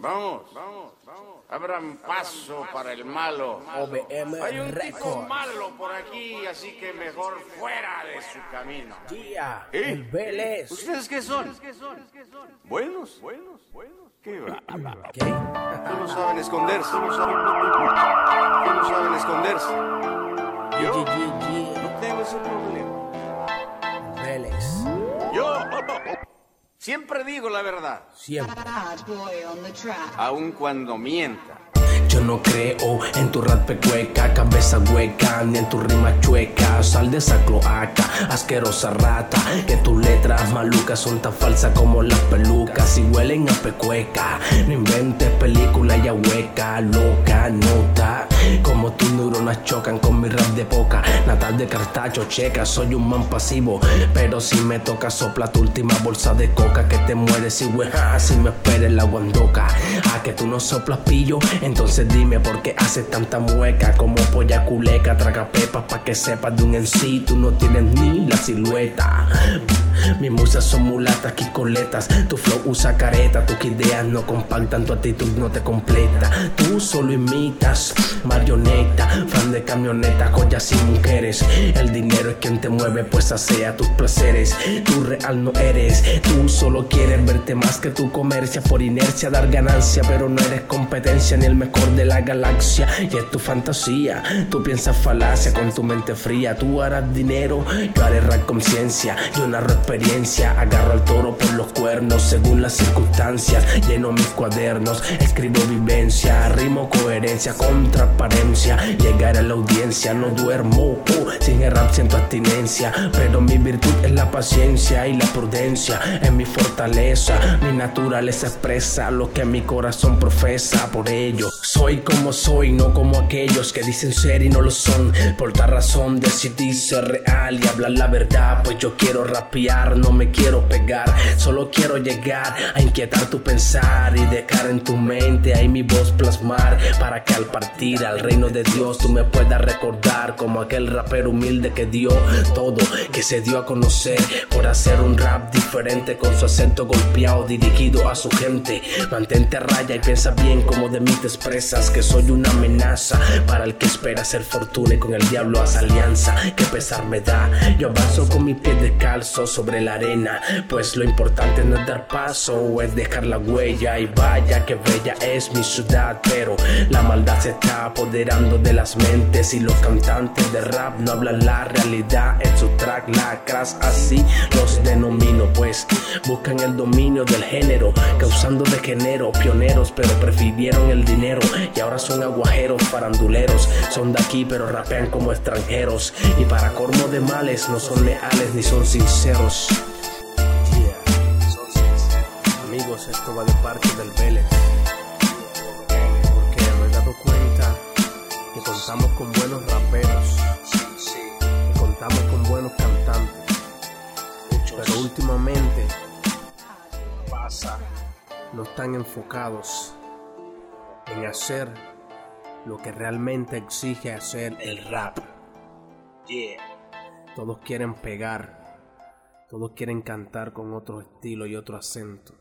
Vamos, vamos, vamos. Abran paso para el malo. OBM Hay un tipo malo por aquí, así que mejor fuera de su camino. Día, ¿Eh? el Vélez. ¿Ustedes qué son? Buenos, buenos, buenos. ¿Qué va? ¿Qué? No saben esconderse. No saben, no saben esconderse. Yo no tengo ese problema. Vélez. Siempre digo la verdad, Siempre. Bad boy on the track. aun cuando mienta. Yo no creo en tu rap pecueca, cabeza hueca, ni en tu rima chueca. Sal de esa cloaca, asquerosa rata. Que tus letras malucas son tan falsas como las pelucas y huelen a pecueca. No inventes película ya hueca, loca, nota. Como tus neuronas chocan con mi rap de poca. De cartacho, checa, soy un man pasivo. Pero si me toca, sopla tu última bolsa de coca. Que te mueres y hueja, si me esperes la guandoca. A que tú no soplas pillo, entonces dime por qué haces tanta mueca. Como polla culeca, traga pepas pa' que sepas de un en sí. Tú no tienes ni la silueta. Mis musas son mulatas, quicoletas. Tu flow usa careta, tus ideas no compactan, tu actitud no te completa. Tú solo imitas marioneta, fan de camioneta, joyas y mujeres. El dinero es quien te mueve, pues asea tus placeres. Tú real no eres, tú solo quieres verte más que tu comercia. Por inercia dar ganancia, pero no eres competencia ni el mejor de la galaxia. Y es tu fantasía, tú piensas falacia con tu mente fría. Tú harás dinero, yo haré conciencia. Yo narro agarro al toro por los cuernos según las circunstancias. Lleno mis cuadernos, escribo vivencia, rimo coherencia con transparencia. Llegar a la audiencia, no duermo, uh, sin el rap siento abstinencia. Pero mi virtud es la paciencia y la prudencia, es mi fortaleza. Mi naturaleza expresa lo que mi corazón profesa. Por ello, soy como soy, no como aquellos que dicen ser y no lo son. Por tal razón decidí ser real y hablar la verdad. Pues yo quiero rapear, no me quiero pegar. Solo quiero llegar a inquietar tu pensar y dejar en tu mente ahí mi voz plasmar. Para que al partir al reino de Dios tú me puedas recordar como aquel rapero humilde que dio todo, que se dio a conocer por hacer un rap diferente con su acento golpeado dirigido a su gente. Mantente a raya y piensa bien como de mí te expresas que soy una amenaza para el que espera hacer fortuna y con el diablo hace alianza. Que pesar me da, yo avanzo con mi pie descalzo sobre pues lo importante no es dar paso es dejar la huella y vaya que bella es mi ciudad, pero la maldad se está apoderando de las mentes y los cantantes de rap no hablan la realidad en su track lacras así los denomino pues buscan el dominio del género causando de género pioneros pero prefirieron el dinero y ahora son aguajeros faranduleros son de aquí pero rapean como extranjeros y para cormo de males no son leales ni son sinceros Yeah, son sinceros. amigos esto va de parte del Vélez porque me he dado cuenta que contamos con buenos raperos, que contamos con buenos cantantes, pero últimamente pasa, no están enfocados en hacer lo que realmente exige hacer el rap. Todos quieren pegar, todos quieren cantar con otro estilo y otro acento.